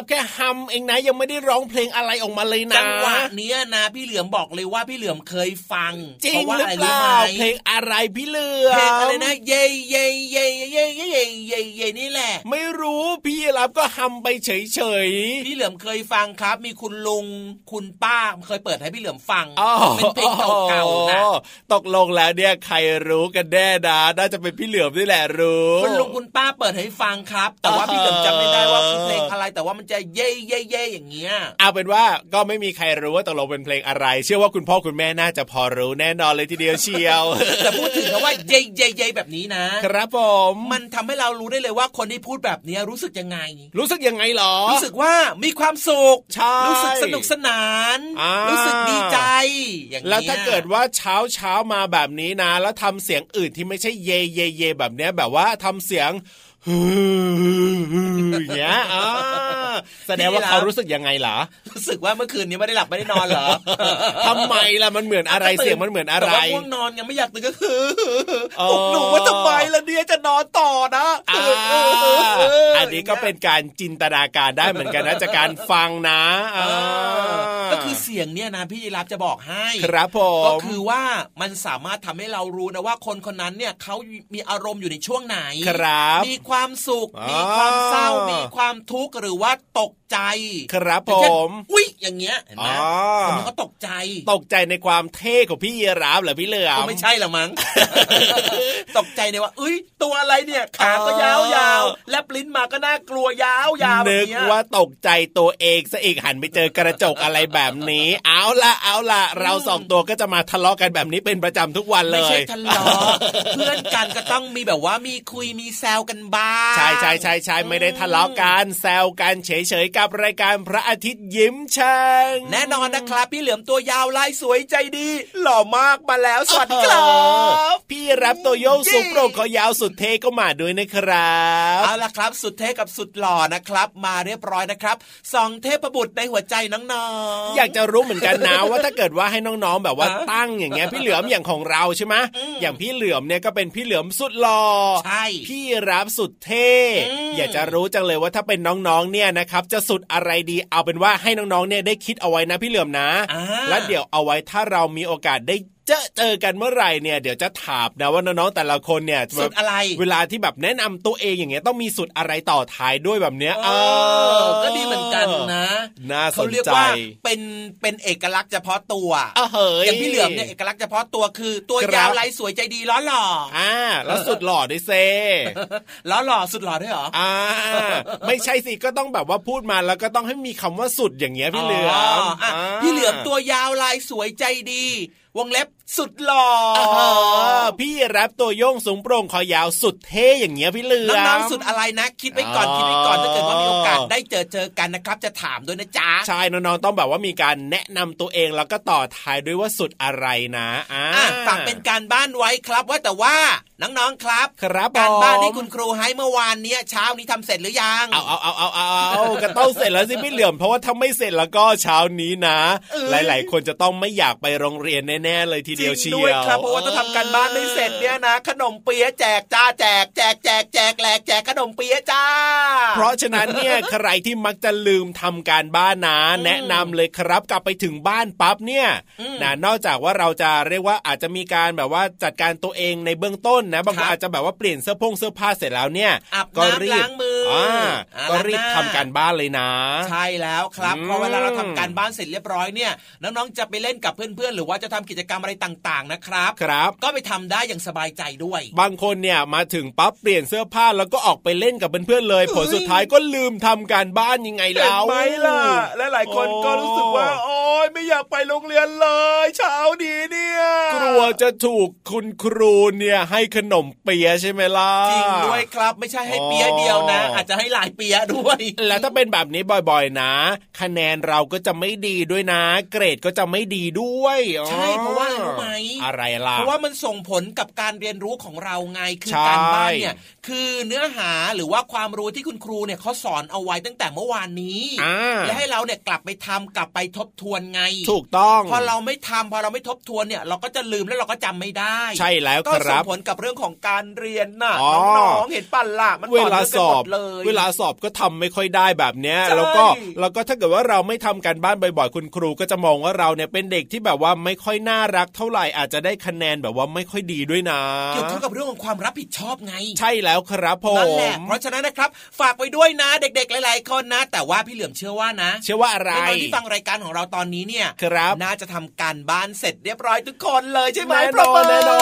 นี่พี่รับแค่ฮัมเองนะยังไม่ได้ร้องเพลงอะไรออกมาเลยนะจังหวะเนี้ยนะ พี่เหลือมบอกเลยว่าพี่เหลือมเคยฟังจริเพงราะว่าหรืออะไรเปรู้ไหมล่าเพลงอะไรพี่เหลือเพลงอะไรมนะเย่เย่เย่เย่เย่เย่เย่เย่นี่แหละ ไม่รู้ พี่รับก็ฮัมไปเฉยพี่เหลือมเคยฟังครับ มีคุณลุงคุณป้าเคยเปิดให้พี่เหลือมฟังๆอ๋อเป็นเพลงเก่าๆนะตกลงแล้วเนี่ยใครรู้กันแน่นะน่าจะเป็นพี่เหลือมนี่แหละรู้คุณลุงคุณป้าเปิดให้ฟังครับ แต่ว่าพี่เหลือมจำไม่ได้ว่าคือเพลงอะไรแต่ว่ามันจะเย่เย่เย่อย่างเงี้ยเอาเป็นว่าก็ไม่มีใครรู้ว่าตกลงเป็นเพลงอะไร เชื่อว่าคุณพ่อคุณแม่น่าจะพอรู้แน่นอนเลยทีเดียวเชียวแต่พูดถึงคำว่าเย่เย่เย่แบบนี้นะ ครับผมมันทำให้เรารู้ได้เลยว่าคนที่พูดแบบนี้รู้สึกยังไงรู้สึกยังไงหรอ รู้สึกว่ามีความสุขใช่รู้สึกสนุกสนาน รู้รู้สึกดีใจ อย่างนี้ยแล้วถ้าเกิดว่าเช้าเช้ามาแบบนี้นะ แล้วทำเสียงอื่นที่ไม่ใช่เยเยเยแบบเนี้ยแบบว่าทำเสียงฮื ออย่างเงี้ยอ่าแสดงว่าเขารู้สึกยังไงเหรอรู้สึกว่าเมื่อคืนนี้ไม่ได้หลับไม่ได้นอนเหรอทำไมล่ะมันเหมือนอะไรเสียงมันเหมือนอะไรแต่ว่าง่วงนอนยังไม่อยากตื่นก็คืออ๋อปลุกหนูว่าทำไมล่ะเนี่ยจะนอนต่อนะอ่าอันนี้ก็เป็นการจินตนาการได้เหมือนกันนะจากการฟังนะเออ่าอก็คือเสียงเนี่ยนะพี่ยีรับจะบอกให้ครับผมก็คือว่ามันสามารถทำให้เรารู้นะว่าคนคนนั้นเนี่ยเขามีอารมณ์อยู่ในช่วงไหนครับมีความสุขอ่ามีมีความเศร้ามีความทุกข์หรือว่าตก ใจ ครับอผย่างเช่นมอุ้ยอย่างเงี้ยเห็นไหมอ๋อคนมันก็ตกใจ ตกใจในความเท่ของพี่ยีราฟเหรอพี่เหลือก็มไม่ใช่ละมั้งตกใจในว่าอุ้ยตัวอะไรเนี่ยขาก็ยาวยาวๆและปลิ้นมาก็น่ากลัวยาวยาวๆแบบนึกเนี้ยว่าตกใจตัวเองซะอีกหันไปเจอกระจกอะไรแบบนี้ เอาละเอาละเราสองตัวก็จะมาทะเลาะกันแบบนี้เป็นประจำทุกวันเลไม่ยใช่ทะเลาะเพื่อนกันก็ต้องมีแบบว่ามีคุยมีแซวกันบ้างใช่ใช่ใช่ใช่ไม่ได้ทะเลาะกันแซวกันเฉยๆกับรายการพระอาทิตย์ยิ้มช่างแน่นอนนะครับ พี่เหลือมตัวยาวลายสวยใจดี หล่อมากมาแล้วสวัสดีครับพี่รับตัวโยงสูงโปร่งคอยาวสุดเท่ก็มาด้วยนะครับเอาล่ะครับสุดเท่กับสุดหล่อนะครับ มาเรียบร้อยนะครับสองเทพบุตรในหัวใจน้องๆอยากจะรู้เหมือนกันนะว่าถ้าเกิดว่าให้น้องๆแบบว่าฮะตั้งอย่างเงี้ยพี่เหลือมอย่างของเราใช่ไหมอย่างพี่เหลือมเนี่ยก็เป็นพี่เหลือมสุดหล่อใช่พี่รับสุดเท่อืมอยากจะรู้จังเลยว่าถ้าเป็นน้องๆเนี่ยนะครับจะสุดอะไรดี เอาเป็นว่าให้น้องๆเนี่ยได้คิดเอาไว้นะพี่เหลือมนะอ่าแล้วเดี๋ยวเอาไว้ถ้าเรามีโอกาสได้เจอเจอกันเมื่อไหร่เนี่ยเดี๋ยวจะถามนะว่าน้องๆแต่ละคนเนี่ยสุดอะไร เวลาที่แบบแนะนำตัวเองอย่างเงี้ยต้องมีสุดอะไรต่อท้ายด้วยแบบเนี้ยเออก็ดีเหมือนกันนะน่าสเขานเรียกใจว่าเป็นเป็นเอกลักษณ์เฉพาะตัวเออเฮ้ยอย่างพี่เหลือมเนี่ยเอกลักษณ์เฉพาะตัวคือ ตัวครับยาวลายสวยใจดีล้อหล่ออ่าแล้วสุดหล่อด้วยเซล้อหล่อสุดหล่อด้วยเหรออ่าไม่ใช่สิก็ต้องแบบว่าพูดมาแล้วก็ต้องให้มีคำว่าสุดอย่างเงี้ยพี่เหลือมอะอ่าพี่เหลือมตัวยาวลายสวยใจดีวงเล็บสุดหล่อเออพี่แรปตัวโยงสูงโปร่งคอยาวสุดเท่อย่างเงี้ยพี่เหลือมน้องๆสุดอะไรนะ คิดไว้ก่อนอ๋อคิดไว้ก่อนถ้าเกิดว่ามีโอกาสได้เจอเจอกันนะครับ จะถามด้วยนะจ๊ะใช่น้องๆต้องแบบว่ามีการแนะนำตัวเองแล้วก็ต่อท้ายด้วยว่าสุดอะไรนะอ่าอะฝากเป็นการบ้านไว้ครับว่าแต่ว่าน้องๆครับครับการบ้านผมที่คุณครูให้เมื่อวานเนี้ยเช้านี้ทำเสร็จหรือยังเอาเอาเอาเอาเอาเอาก็ต้องเสร็จแล้วสิพี่เหลือมเพราะว่าถ้าไม่เสร็จแล้วก็เช้านี้นะเอ้ยหลาย ๆ คนจะต้องไม่อยากไปโรงเรียนแน่ๆเลยทีเดียวจเชีริงยวด้วยครับเพราะว่าถ้าทำการบ้านไม่เสร็จเนี่ยนะ ขนมเปี๊ยะแจกจ้าแจกแจกแจกแจกแหลกแจกขนมเปี๊ยะจ้า เพราะฉะนั้นเนี่ยใครที่มักจะลืมทำการบ้านนะแนะนำเลยครับกลับไปถึงบ้านปั๊บเนี่ยอืมนะนอกจากว่าเราจะเรียกว่าอาจจะมีการแบบว่าจัดการตัวเองในเบื้องต้นนะบางคครันบอาจจะแบบว่าเปลี่ยนเสื้อผงเสื้อผ้าเสร็จแล้วเนี่ยอาบก็น้ำรีบล้างมืออ่าอ่าก็รีบล้างหทำน้าการบ้านเลยนะ ใช่แล้วครับอืมเพราะเวลาเราทำการบ้านเสร็จเรียบร้อยเนี่ยน้องๆจะไปเล่นกับเพื่อนๆหรือว่าจะทำกิจกรรมอะไรต่างๆนะครับครับ ก็ไปทำได้อย่างสบายใจด้วย บางคนเนี่ยมาถึงปั๊บเปลี่ยนเสื้อผ้าแล้วก็ออกไปเล่นกับเพื่อนๆเลยเฮ้ยผลสุดท้ายก็ลืมทำการบ้านยังไงเห็นแล้วไหมล่ะและหลายคนก็รู้สึกว่า โอ๊ยไม่อยากไปโรงเรียนเลยเช้าดีเนี่ยกลัวจะถูกคุณครูเนี่ยให้ขนมเปียะใช่ไหมล่ะจริงด้วยครับไม่ใช่ให้เปียะเดียวนะอ๋อออาจจะให้หลายเปียะด้วย แล้วถ้าเป็นแบบนี้บ่อยๆนะ คะแนนเราก็จะไม่ดีด้วยนะ เกรดก็จะไม่ดีด้วย ใช่เพราะว่าอะไรรู้ไหมอะไรล่ะเพราะว่ามันส่งผลกับการเรียนรู้ของเราไงคือใช่การบ้านเนี่ยคือเนื้อหาหรือว่าความรู้ที่คุณครูเนี่ยเขาสอนเอาไว้ตั้งแต่เมื่อวานนี้อ่าและให้เราเนี่ยกลับไปทำกลับไปทบทวนไง ถูกต้องพอเราไม่ทำพอเราไม่ทบทวนเนี่ยเราก็จะลืมแล้วเราก็จำไม่ได้ ใช่แล้วก็คส่รังบผลกับเรื่องของการเรียนน่ะอ๋อน้องๆเห็นปั่นล่ะมันเวต่อลาเนื่องสกันอหมบดเลย เวลาสอบก็ทำไม่ค่อยได้แบบเนี้ยใช่แล้วก็แล้วก็ถ้าเกิดว่าเราไม่ทำการบ้านบ่อยๆ คุณครูก็จะมองว่าเราเนี่ยเป็นเด็กที่แบบว่าไม่ค่อยน่ารักเท่าไหร่อาจจะได้คะแนนแบบว่าไม่ค่อยดีด้วยนะเกี่ยวข้องกับเรื่องของความรับผิดชอบไง ใช่แล้วครับผมนั่นแหละเพราะฉะนั้นนะครับ ฝากไว้ด้วยนะเด็กๆหลาย ๆ คนนะ แต่ว่าพี่เหลือมเชื่อว่านะ เชื่อว่าอะไรน้องๆที่ฟังรายการของเราตอนนี้เนี่ยครับน่าจะทำการบ้านเสร็จเรียบร้อยทุกคนเลยใช่ไหมแน่ปรนบอมืนอแน่นอ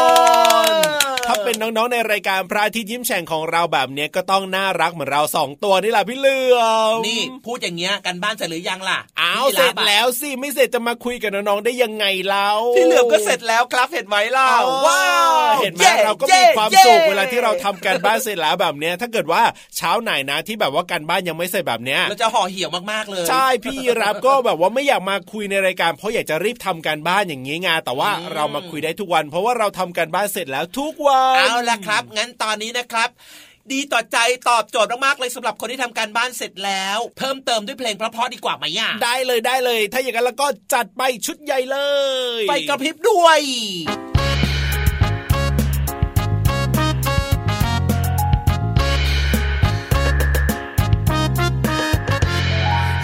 น ถ้าเป็นน้องๆในรายการพระอาทิตย์ยิ้มแฉ่งของเราแบบเนี้ยก็ต้องน่ารักเหมือนเราสองตัวนี่แหละพี่เหลือมนี่พูดอย่างเงี้ยกันบ้านเสร็จหรือยังล่ะอ้าวพี่เสร็จบอะแล้วสิไม่เสร็จจะมาคุยกับน้องๆได้ยังไงเล่าพี่เหลือมก็เสร็จแล้วครับเห็นไหมล่ะว้าวเห็นไหมย้เราก็มีย้ความย้สุขเวลาที่เราทำการบ้านเสร็จแล้วแบบเนี้ยถ้าเกิดว่าเช้าไหนนะที่แบบว่าการบ้านยังไม่เสร็จแบบเนี้ยเราจะห่อเหี่ยวมากๆเลย ใช่พี่รับก็แบบว่าไม่อยากมาคุยในรายการเพราะอยากจะรีบทำการบ้านอย่างนี้ไงแต่ว่าอืมเรามาคุยได้ทุกวัน เพราะว่าเราทำการบ้านเสร็จแล้วทุกวันเอาละครับ งั้นตอนนี้นะครับดีต่อใจตอบโจทย์มากๆเลยสำหรับคนที่ทำการบ้านเสร็จแล้ว เพิ่มเติมด้วยเพลงเพราะๆดีกว่าไหมอะได้เลยได้เลย ถ้าอย่างนั้นแล้วก็จัดไปชุดใหญ่เลยไฟกระพริบด้วย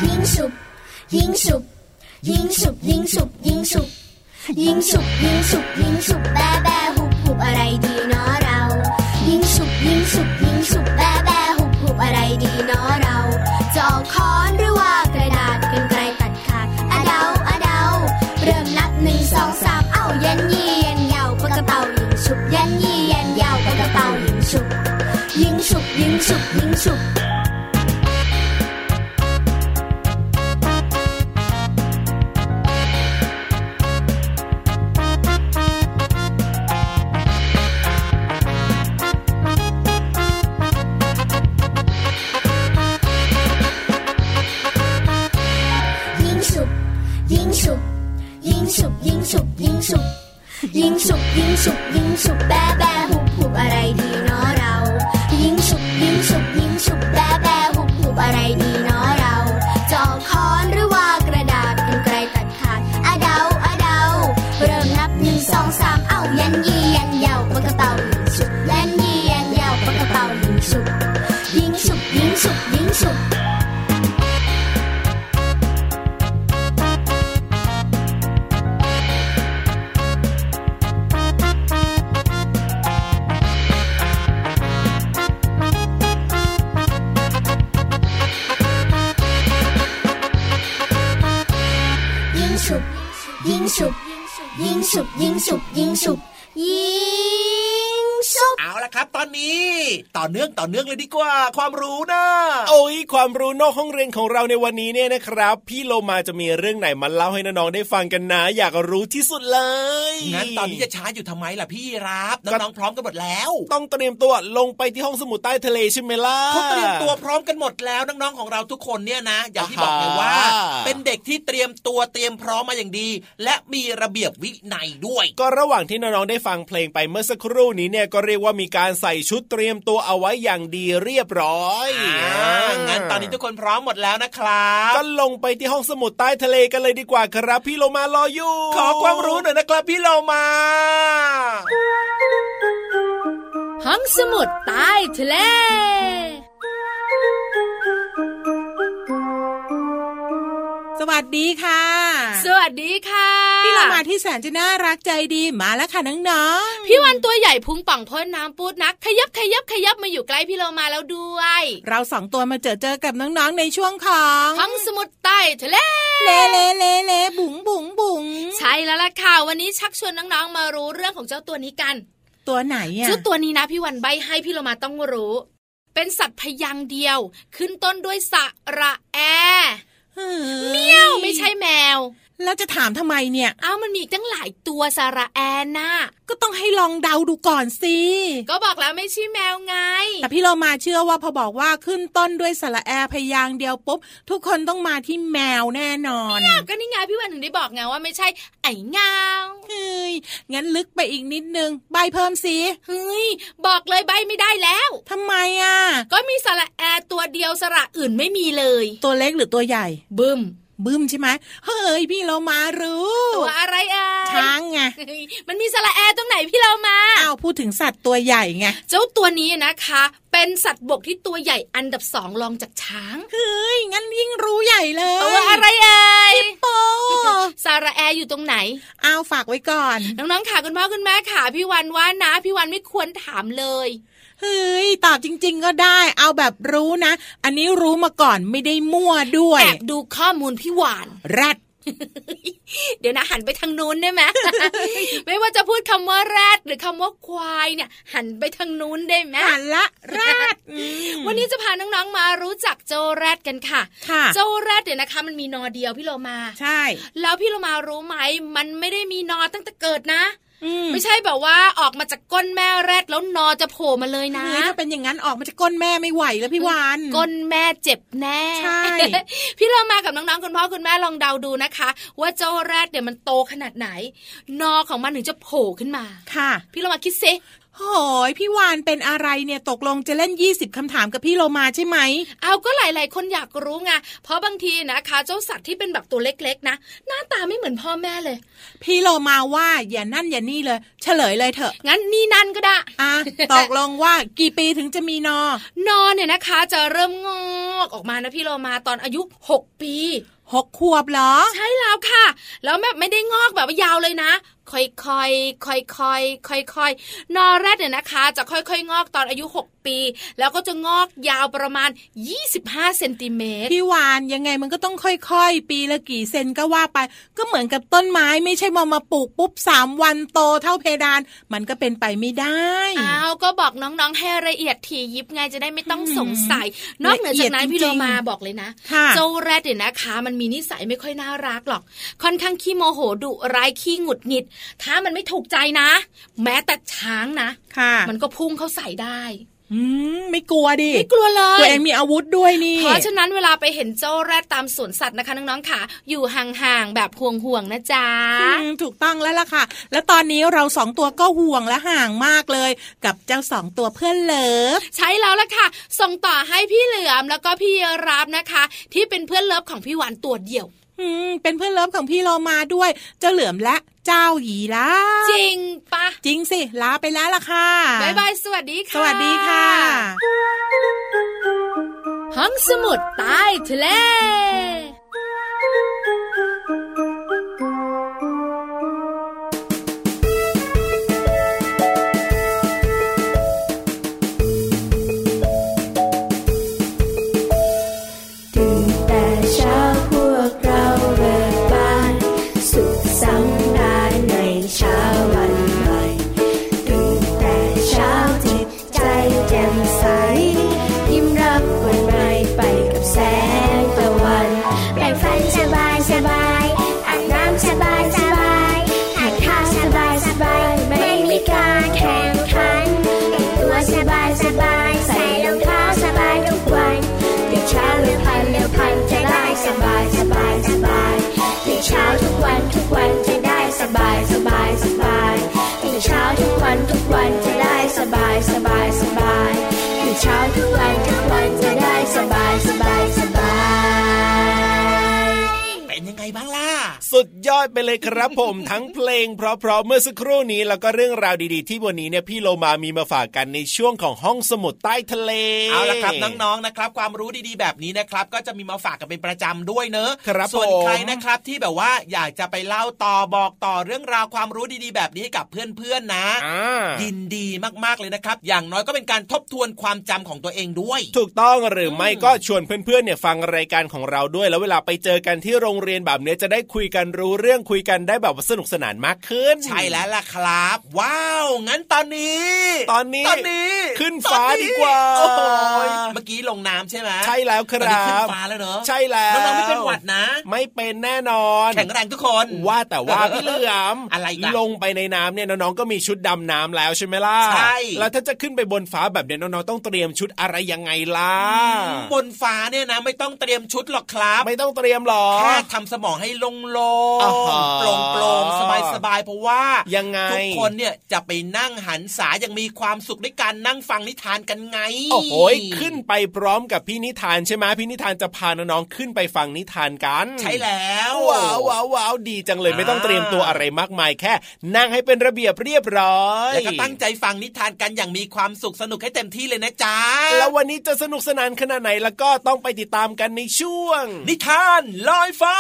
ยิงฉุบยิงฉุบยิงฉุบยิงฉุบยิงฉุบยิงฉุบยิงฉุบยิงฉุบแบแบหุบหุบอะไรดีเนาะเรา ยิงฉุบยิงฉุบยิงฉุบแบแบหุบหุบอะไรดีเนาะเราจะเอกค้อนหรือว่ากระดาษกันไกลตัดขาดอะเดาอะเดาเริ่มนับหนึ่งสองสามเอ้ายันยี่ยันยาวปากกระเป๋ายิงฉุบยันยี่ยันยาวปากกระเป๋ายิงฉุบยิงฉุบยิงฉุบยิงฉุบ ฉุบยิงฉุบฉุบยิงฉุบยิงฉุบยิงสุบเอาละครับ ตอนนี้ ต่อเนื่องต่อเนื่องเลยดีกว่า ความรู้นะโอ้ยความรู้นอกห้องเรียนของเราในวันนี้เนี่ยนะครับ พี่โลมาจะมีเรื่องไหนมาเล่าให้น้องๆได้ฟังกันนะ อยากรู้ที่สุดเลยงั้นตอนนี้จะช้าอยู่ทำไมล่ะพี่รับน้องๆพร้อมกันหมดแล้ว ต้องเตรียมตัวลงไปที่ห้องสมุดใต้ทะเลใช่ไหมล่ะเขาเตรียมตัวพร้อมกันหมดแล้วน้องๆของเราทุกคนเนี่ยนะอย่างที่บอกเลยว่าอ่าเป็นเด็กที่เตรียมตัวเตรียมพร้อมมาอย่างดี และมีระเบียบวินัยด้วย ก็ระหว่างที่น้องๆได้ฟังเพลงไปเมื่อสักครู่นี้เนี่ยก็เรียกว่ามีการใส่ชุดเตรียมตัวเอาไว้อย่างดีเรียบร้อยอ่างั้นตอนนี้ทุกคนพร้อมหมดแล้วนะครับก็ลงไปที่ห้องสมุดใต้ทะเลกันเลยดีกว่าครับ พี่โลมารออยู่ ขอความรู้หน่อยนะครับพี่เรามา ห้องสมุดใต้ทะเลสวัสดีค่ะ สวัสดีค่ะ พี่โลมาที่แสนจะน่ารักใจดีมาแล้วค่ะน้องพี่วาฬตัวใหญ่พุงป่องพ่นน้ำปูดนัก ขยับขยับขยับมาอยู่ใกล้พี่โลมาแล้วด้วยๆเราสองตัวมาเจอเจอกับน้องๆในช่วงของห้องสมุดใต้ทะเลเลเลเลเลบุ๋งบุ๋งบุ๋งใช่แล้วล่ะค่ะวันนี้ชักชวนน้องๆมารู้เรื่องของเจ้าตัวนี้กัน ตัวไหนอะเจ้าตัวนี้นะพี่วาฬใบ้ให้พี่โลมาต้องรู้ เป็นสัตว์พยางค์เดียว ขึ้นต้นด้วยสระแอเฮ้ยเมี้ยวไม่ใช่แมว แล้วจะถามทำไมเนี่ย อ้าวมันมีอีกตั้งหลายตัวสระแอน่ะ ก็ต้องให้ลองเดาดูก่อนสิ ก็บอกแล้วไม่ใช่แมวไง แต่พี่เรามาเชื่อว่าพอบอกว่าขึ้นต้นด้วยสระแอพยางค์เดียวปุ๊บ ทุกคนต้องมาที่แมวแน่นอนก็นี่ไงพี่วันถึงได้บอกไงว่าไม่ใช่ไอ้เงาเฮ้ยงั้นลึกไปอีกนิดนึง ใบเพิ่มสิ เฮ้ยบอกเลยใบไม่ได้แล้วทำไมอะ ก็มีสระแอตัวเดียวสระอื่นไม่มีเลย ตัวเล็กหรือตัวใหญ่ บึ้ม บึ้มใช่ไหมเฮ้ยพี่เรามารู้ตัวอะไรอะช้างไงมันมีสระแอตรงไหนพี่เรามาอ้าวพูดถึงสัตว์ตัวใหญ่ไงเจ้าตัวนี้นะคะ เป็นสัตว์บกที่ตัวใหญ่อันดับสองรองจากช้างเฮ้ยงั้นยิ่งรู้ใหญ่เลยตัวอะไรเอ่ยโปสระแออยู่ตรงไหนอ้าวฝากไว้ก่อน น้องๆค่ะคุณพ่อคุณแม่ค่ะพี่วันว่านะ พี่วันไม่ควรถามเลย เฮ้ยตอบจริง ๆ ก็ได้ เอาแบบรู้นะ อันนี้รู้มาก่อนไม่ได้มั่วด้วยแอบดูข้อมูลพี่วานแรดเดี๋ยวนะหันไปทางนู้นได้ไหมไม่ว่าจะพูดคำว่าแรดหรือคำว่าควายเนี่ย หันไปทางนู้นได้ไหมหันละแรดอืมวันนี้จะพาน้องๆมารู้จักเจ้าแรดกันค่ะค่ะเจ้าแรดเนี่ยนะคะ มันมีนอเดียวพี่โลมา ใช่ แล้วพี่โลมารู้ไหมมันไม่ได้มีนอตั้งแต่เกิดนะอืม ไม่ใช่แบบว่าออกมาจากก้นแม่แรดแล้วนอจะโผล่มาเลยนะเฮ้ยถ้าเป็นอย่างนั้นออกมาจากก้นแม่ไม่ไหวแล้วพี่วานก้นแม่เจ็บแน่ใช่พี่เรามากับน้องๆคุณพ่อคุณแม่ลองเดาดูนะคะ ว่าเจ้าแรดเนี่ยมันโตขนาดไหน นอของมันถึงจะโผล่ขึ้นมาค่ะ พี่เรามาคิดซิ โหยพี่วานเป็นอะไรเนี่ยตกลงจะเล่น 20คำถามกับพี่โลมาใช่ไหม เอาก็หลาย ๆ คนอยากรู้ไง เพราะบางทีนะคะเจ้าสัตว์ที่เป็นแบบตัวเล็ก ๆ นะ หน้าตาไม่เหมือนพ่อแม่เลย พี่โลมาว่าอย่านั่นอย่านี่เลย เฉลยเลยเถอะ งั้นนี่นั่นก็ได้อะตกลงว่ากี่ปีถึงจะมีนอ นอนเนี่ยนะคะ จะเริ่มงอกออกมานะพี่เรามาตอนอายุ 6 ปีหกขวบเหรอ ใช่แล้วค่ะ แล้วแบบไม่ได้งอกแบบว่ายาวเลยนะค่อยๆ ค่อยๆ ค่อยๆ นอแรดเนี่ยนะคะ จะค่อยๆ งอกตอนอายุ 6 ปี แล้วก็จะงอกยาวประมาณ 25 เซนติเมตร พี่วานยังไงมันก็ต้องค่อยๆ ปีละกี่เซนก็ว่าไป ก็เหมือนกับต้นไม้ไม่ใช่มามาปลูกปุ๊บสามวันโตเท่าเพดาน มันก็เป็นไปไม่ได้ อ้าว ก็บอกน้องๆ ให้ละเอียดถี่ยิบไงจะได้ไม่ต้องสงสัย นอกเหนือจากนั้นละเอียดพี่โลจริงๆมาบอกเลยนะค่ะเจ้าแรดเนี่ยนะคะ มันมีนิสัยไม่ค่อยน่ารักหรอก ค่อนข้างขี้โมโหดุร้ายขี้หงุดหงิดถ้ามันไม่ถูกใจนะ แม้แต่ช้างนะค่ะ มันก็พุ่งเข้าใส่ได้อืมไม่กลัวดิ ไม่กลัวเลยตัวเองมีอาวุธด้วยนี่ เพราะฉะนั้นเวลาไปเห็นเจ้าแรดตามสวนสัตว์นะคะน้องๆค่ะ อยู่ห่างๆแบบห่วงๆนะจ๊ะอืมถูกต้องแล้วล่ะค่ะ แล้วตอนนี้เราสองตัวก็ห่วงและห่างมากเลย กับเจ้าสองตัวเพื่อน love ใช่แล้วล่ะค่ะ ส่งต่อให้พี่เหลือมแล้วก็พี่รับนะคะ ที่เป็นเพื่อน love ของพี่วาฬตัวเดียวอืมเป็นเพื่อน love ของพี่โลมาด้วย เจ้าเหลือมและ เจ้าหยีละจริงปะจริงสิ ลาไปแล้วล่ะค่ะบายบายสวัสดีค่ะ สวัสดีค่ะห้องสมุดใต้ทะเล วันจะได้สบายสบายสบายตื่เช้าทุกวันทุกวันจะได้สบายส ดยอดไปเลยครับผมทั้งเพลง เพราะๆเมื่อสักครู่นี้แล้วก็เรื่องราวดีๆ ที่วันนี้เนี่ยพี่โลมามีมาฝากกันในช่วงของห้องสมุดใต้ทะเลเอาละครับน้องๆนะครับ ความรู้ดีๆแบบนี้นะครับ ก็จะมีมาฝากกันเป็นประจำด้วยเนอะครับส่วนผมใครนะครับที่แบบว่าอยากจะไปเล่าต่อบอกต่อเรื่องราวความรู้ดีๆ แบบนี้ให้กับเพื่อนๆนะอ่ายินดีมากๆเลยนะครับ อย่างน้อยก็เป็นการทบทวนความจำของตัวเองด้วย ถูกต้องหรือไม่ก็ชวนเพื่อนๆเนี่ยฟังรายการของเราด้วย แล้วเวลาไปเจอกันที่โรงเรียนแบบเนี้ยจะได้คุยกันรู้เรื่องคุยกันได้แบบว่าสนุกสนานมากขึ้น ใช่แล้วล่ะครับ ว้าว งั้นตอนนี้ ตอนนี้ตอนนี้ขึ้นฟ้าตอนนี้ดีกว่าโอ้โหเมื่อกี้ลงน้ำใช่ไหมใช่แล้วคตอนรันี้ขึ้นบฟ้าแล้วเนอะใช่แล้วน้องๆไม่เป็นหวัดนะ ไม่เป็นแน่นอน แข็งแรงทุกคนว่าแต่ว่าพี่เหลือมอะไรอีกอะลงไปในน้ำเนี่ยน้องๆก็มีชุดดำน้ำแล้วใช่ไหมล่ะใช่แล้วถ้าจะขึ้นไปบนฟ้าแบบเนี้ยน้องๆต้องเตรียมชุดอะไรยังไงล่ะบนฟ้าเนี่ยนะ ไม่ต้องเตรียมชุดหรอกครับ ไม่ต้องเตรียมหรอแค่ทำสมองให้โลงโลอ่าฮะโปร่งโปร่งสบายสบายๆเพราะว่ายังไงทุกคนเนี่ยจะไปนั่งหันษายังมีความสุขด้วยการนั่งฟังนิทานกันไง โอ้โหขึ้นไปพร้อมกับพี่นิทานใช่ไหมพี่นิทานจะพาน้องๆขึ้นไปฟังนิทานกัน ใช่แล้วว้าวว้าวว้าวดีจังเลยอ่าไม่ต้องเตรียมตัวอะไรมากมายแค่ นั่งให้เป็นระเบียบเรียบร้อยแล้วก็ตั้งใจฟังนิทานกันอย่างมีความสุขสนุกให้เต็มที่เลยนะจ๊ะแล้ววันนี้จะสนุกสนานขนาดไหนแล้วก็ต้องไปติดตามกันในช่วง นิทานลอยฟ้า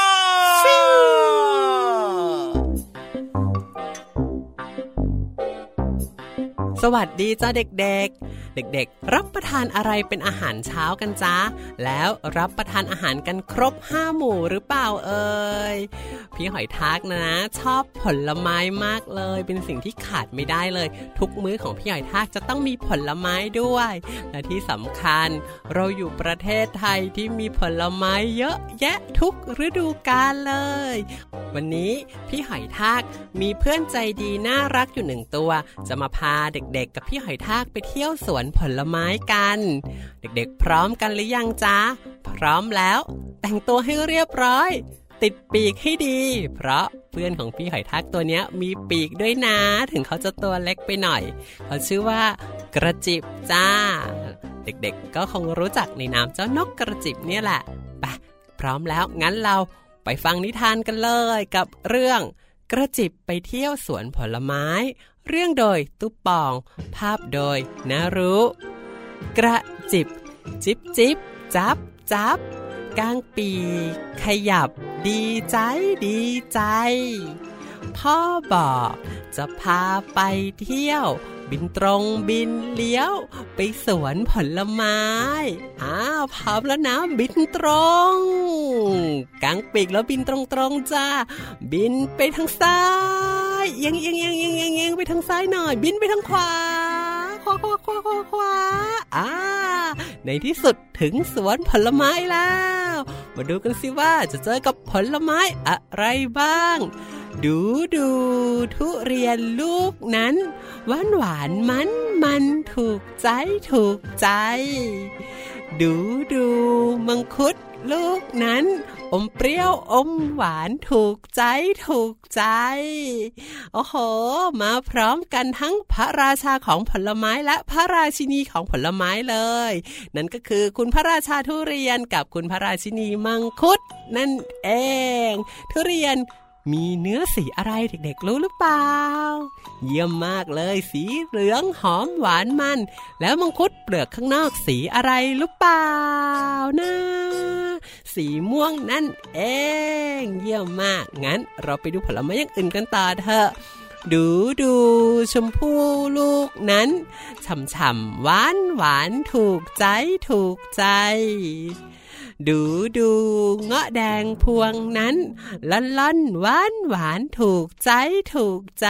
สวัสดีจ้าเด็ก เด็กๆ รับประทานอะไรเป็นอาหารเช้ากันจ้าแล้วรับประทานอาหารกันครบห้าหมู่หรือเปล่าเอ่ยพี่หอยทากนะ ชอบผลไม้มากเลย เป็นสิ่งที่ขาดไม่ได้เลย ทุกมื้อของพี่หอยทากจะต้องมีผลไม้ด้วย และที่สำคัญ เราอยู่ประเทศไทยที่มีผลไม้เยอะแยะทุกฤดูกาลเลย วันนี้พี่หอยทากมีเพื่อนใจดีน่ารักอยู่หนึ่งตัว จะมาพาเด็กๆ กับพี่หอยทากไปเที่ยวสวนผลไม้กัน เด็กๆ พร้อมกันหรือยังจ๊ะ พร้อมแล้ว แต่งตัวให้เรียบร้อย ติดปีกให้ดี เพราะเพื่อนของพี่หอยทากตัวเนี้ยมีปีกด้วยนะ ถึงเขาจะตัวเล็กไปหน่อย เขาชื่อว่ากระจิบจ้า เด็กๆ ก็คงรู้จักในนามเจ้านกกระจิบเนี่ยแหละไปพร้อมแล้วงั้นเราไปฟังนิทานกันเลยกับเรื่องกระจิบไปเที่ยวสวนผลไม้ เรื่องโดยตุ๊ปปอง ภาพโดยนารุกระจิบ จิบจิบจับจับกางปีกขยับ ดีใจดีใจ พ่อบอก จะพาไปเที่ยว บินตรงบินเลี้ยว ไปสวนผลไม้ อ้าวพร้อมแล้วนะบินตรงกางปีกแล้วบินตรงตรงๆจ้า บินไปทางซ้าย เอียงเอียงเอียงเอียงเอียงเอียงไปทางซ้ายหน่อย บินไปทางขวาขวาขวาขวาขวาขวาอ่า ในที่สุดถึงสวนผลไม้แล้ว มาดูกันสิว่าจะเจอกับผลไม้อะไรบ้าง ดูดูทุเรียนลูกนั้นหวานหวานมันมันถูกใจถูกใจ ดูดูมังคุด ลูกนั้น อมเปรี้ยวอมหวานถูกใจถูกใจ โอ้โห มาพร้อมกันทั้งพระราชาของผลไม้และพระราชินีของผลไม้เลย นั่นก็คือคุณพระราชาทุเรียนกับคุณพระราชินีมังคุด นั่นเอง ทุเรียนมีเนื้อสีอะไรเด็กๆรู้หรือเปล่า เยี่ยมมากเลยสีเหลืองหอมหวานมัน แล้วมังคุดเปลือกข้างนอกสีอะไรหรือเปล่านะ สีม่วงนั่นเอง เยี่ยมมาก งั้นเราไปดูผลไม้อย่างอื่นกันต่อเถอะดูดูชมพู่ลูกนั้นฉ่ำๆหวานหวานถูกใจถูกใจ ดูดูเงาะแดงพวงนั้นล่อนล่อนหวานหวานถูกใจถูกใจ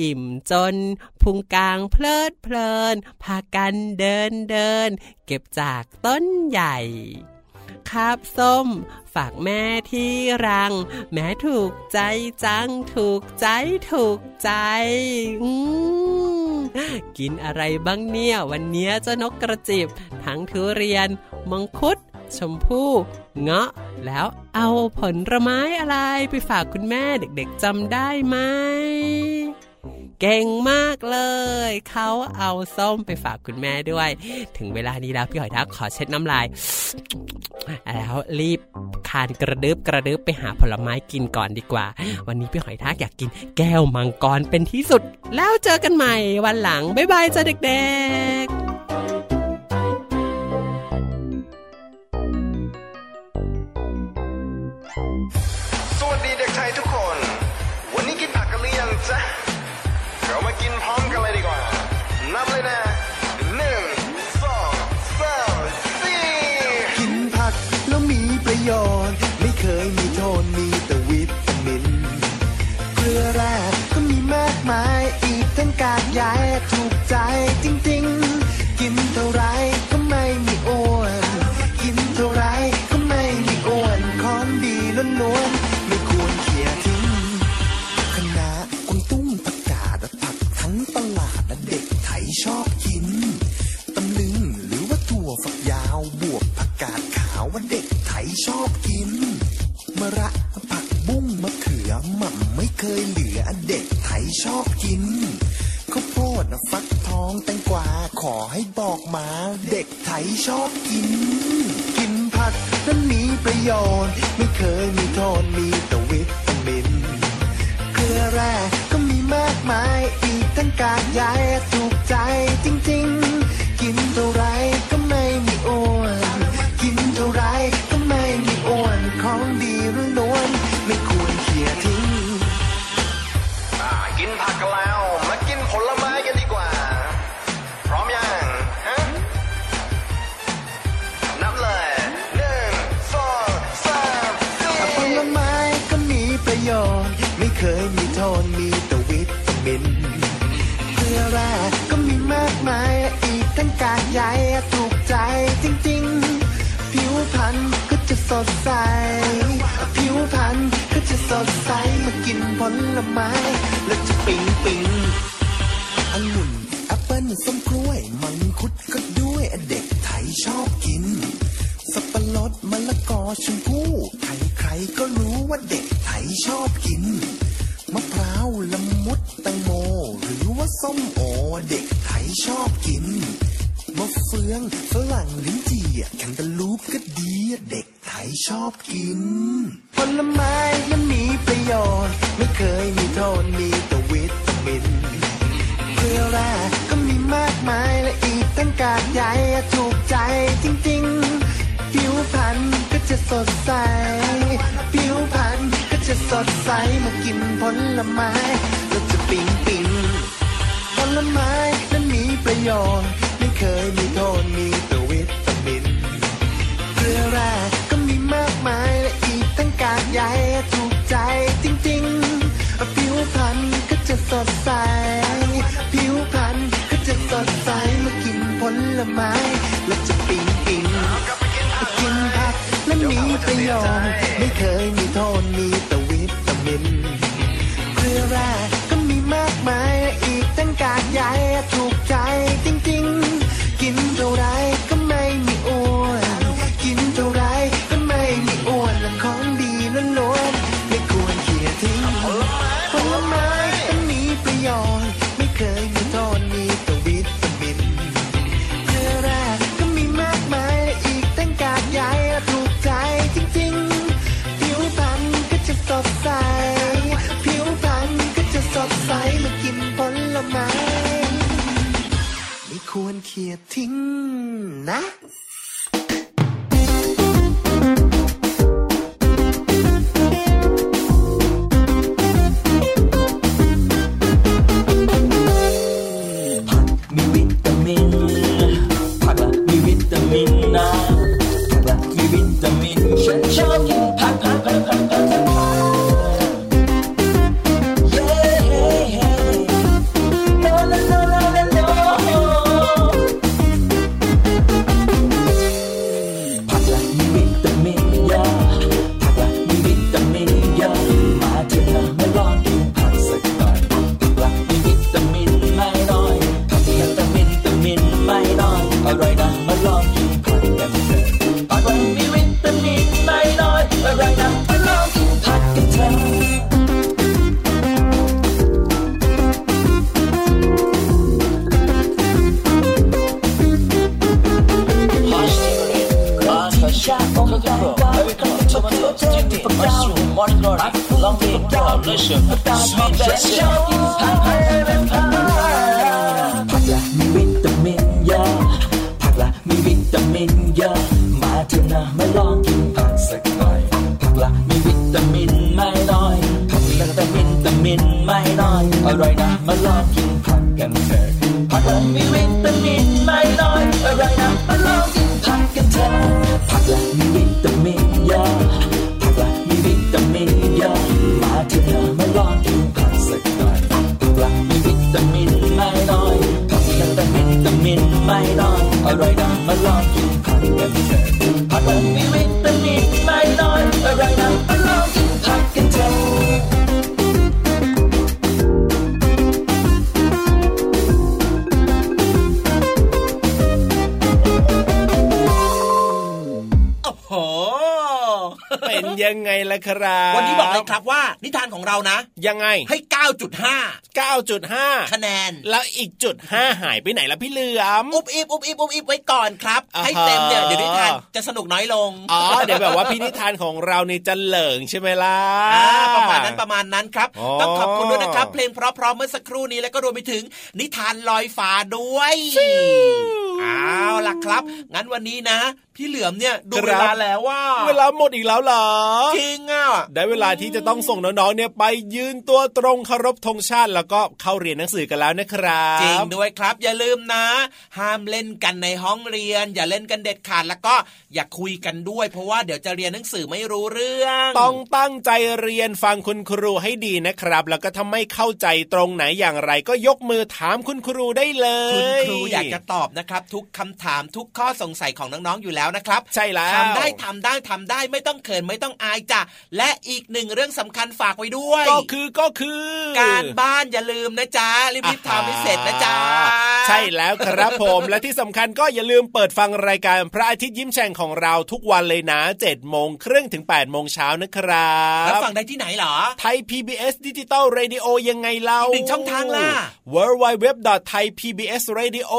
อิ่มจนพุงกลางเพลิดเพลิน พากันเดินเดิน เก็บจากต้นใหญ่ คาบส้ม ฝากแม่ที่รัง แม้ถูกใจจัง ถูกใจถูกใจกินอะไรบ้างเนี่ย วันเนี้ยเจ้านกกระจิบ ทั้งทุเรียน มังคุด ชมพู่เงาะ แล้วเอาผลไม้อะไรไปฝากคุณแม่เด็กๆจำได้ไหมเก่งมากเลย เขาเอาส้มไปฝากคุณแม่ด้วย ถึงเวลานี้แล้วพี่หอยทากขอเช็ดน้ำลาย แล้วรีบคานกระดึบกระดึบไปหาผลไม้กินก่อนดีกว่า วันนี้พี่หอยทากอยากกินแก้วมังกรเป็นที่สุด แล้วเจอกันใหม่วันหลัง บ๊ายบายจ้าเด็กๆ ใเคยมีโทษมีแต่วิตามินเกลือแร่ก็มีมากมายอีกทั้งกากใยถูกใจจริงๆ ผิวพรรณก็จะสดใส ผิวพรรณก็จะสดใสมากินผลไม้ แล้วจะปิ๊งปิ๊งองุ่นแอปเปิ้ลส้มกล้วย มังคุดก็ด้วยเด็กไทยชอบกิน สับปะรดมะละกอชมพู่ใครๆก็รู้ว่าเด็กไทยชอบกิน องฝรั่งลิ้นจี่แคนตาลูปก็ดีเด็กไทยชอบกิน ผลไม้นั้นมีประโยชน์ ไม่เคยมีโทษมีแต่วิตามินเกลือแร่ก็มีมากมายและอีกตั้งกากใยถูกใจจริงๆ ผิวพรรณก็จะสดใส ผิวพรรณก็จะสดใสมากินผลไม้ก็จะปิ๊งปิ๊งผลไม้นั้นมีประโยชน์ เคยมีโทษมีแต่วิตามิน เกลือแร่ก็มีมากมายและอีกตั้งกากใยถูกใจจริงๆ ผิวพรรณก็จะสดใส ผิวพรรณก็จะสดใสมากินผลไม้แล้วจะปิ๊งปิ๊งกินผักและมีประโยชน์ไม่เคยมีโทษมี มาลองกินผักกันเถอะผักละมีวิตามินไม่น้อยอร่อยนะมาลองกินผักกันเถอะผักและมีวิตามินเยอะผักและมีวิตามินเยอะมาเถอะนะมาลองกินผักสักหน่อยผักและมีวิตามินไม่น้อยผักและแต่วิตามินไม่น้อยอร่อยนะมาลองกินผักกันเถอะผักและมีวิตามินไม่น้อยอร่อยนะ ยังไงล่ะครับวันนี้บอกเลยครับว่านิทานของเรานะ ยังไงให้ 9.5 9.5 คะแนน แล้วอีกจุดห้าหายไปไหนละพี่เหลือมอุบอิบอุบอิบอุบอิบไว้ก่อนครับอ่าฮะให้เต็มเนี่ยเดี๋ยวนิทานจะสนุกน้อยลงอ๋อเดี๋ยวแบบว่าพี่นิทานของเรานี่จะเหลิงใช่ไหมล่ะอ่าประมาณนั้นประมาณนั้นครับอ๋อต้องขอบคุณด้วยนะครับ เพลงเพราะๆเมื่อสักครู่นี้แล้วก็รวมไปถึงนิทานลอยฟ้าด้วยเอาล่ะครับ งั้นวันนี้นะ พี่เหลือมเนี่ยดูเวลาแล้วว่า เวลาหมดอีกแล้วเหรอจริงอะได้เวลาที่จะต้องส่งน้องๆเนี่ยไปยืนตัวตรงเคารพธงชาติแล้วก็เข้าเรียนหนังสือกันแล้วนะครับจริงด้วยครับ อย่าลืมนะ ห้ามเล่นกันในห้องเรียน อย่าเล่นกันเด็ดขาดแล้วก็อย่าคุยกันด้วย เพราะว่าเดี๋ยวจะเรียนหนังสือไม่รู้เรื่อง ต้องตั้งใจเรียนฟังคุณครูให้ดีนะครับ แล้วก็ถ้าไม่เข้าใจตรงไหนอย่างไร ก็ยกมือถามคุณครูได้เลย คุณครูอยากจะตอบนะครับ ทุกคำถามทุกข้อสงสัยของน้องๆอยู่แล้วนะครับ ใช่แล้วทำได้ทำได้ทำได้ไม่ต้องเขินไม่ต้องอายจ้ะและอีกหนึ่งเรื่องสำคัญฝากไว้ด้วย ก็คือก็คือ การบ้านอย่าลืมนะจ๊ะรีบๆทำให้เสร็จนะจ๊ะใช่แล้วครับผมและที่สำคัญก็อย่าลืมเปิดฟังรายการพระอาทิตย์ยิ้มแฉ่งของเราทุกวันเลยนะ7จ็ดโมงครึ่งถึง8ปดโมงเช้านะครับแล้วฟังได้ที่ไหนเหรอไทย PBS ดิจิตอล Radio ยังไงเล่าอีกหนึ่งช่องทางล่ะ w w w t h a i p b s r a d i o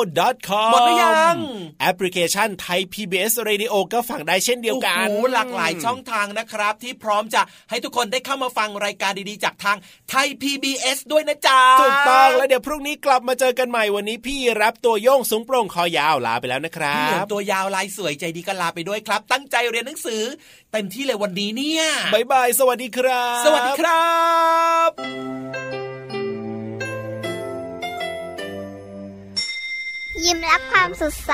com หมดหรือยังแอปพลิเคชันไทย PBS Radio ก็ฟังได้เช่นเดียวกันโอ้โหหลากหลายช่องทางนะครับ ที่พร้อมจะให้ทุกคนได้เข้ามาฟังรายการดีๆ จากทางไทย PBS ด้วยนะจ๊ะถูกต้องแล้วเดี๋ยวพรุ่งนี้กลับมาเจอกันใหม่วันนี้พี่รับตัวโยงสูงโปร่งคอยาวลาไปแล้วนะครัพี่เหลือมบตัวยาวลายสวยใจดีก็ลาไปด้วยครับ ตั้งใจเรียนหนังสือเต็มที่เลยวันนี้เนี่ยบายบายสวัสดีครับ สวัสดีครับยิ้มรับความสดใส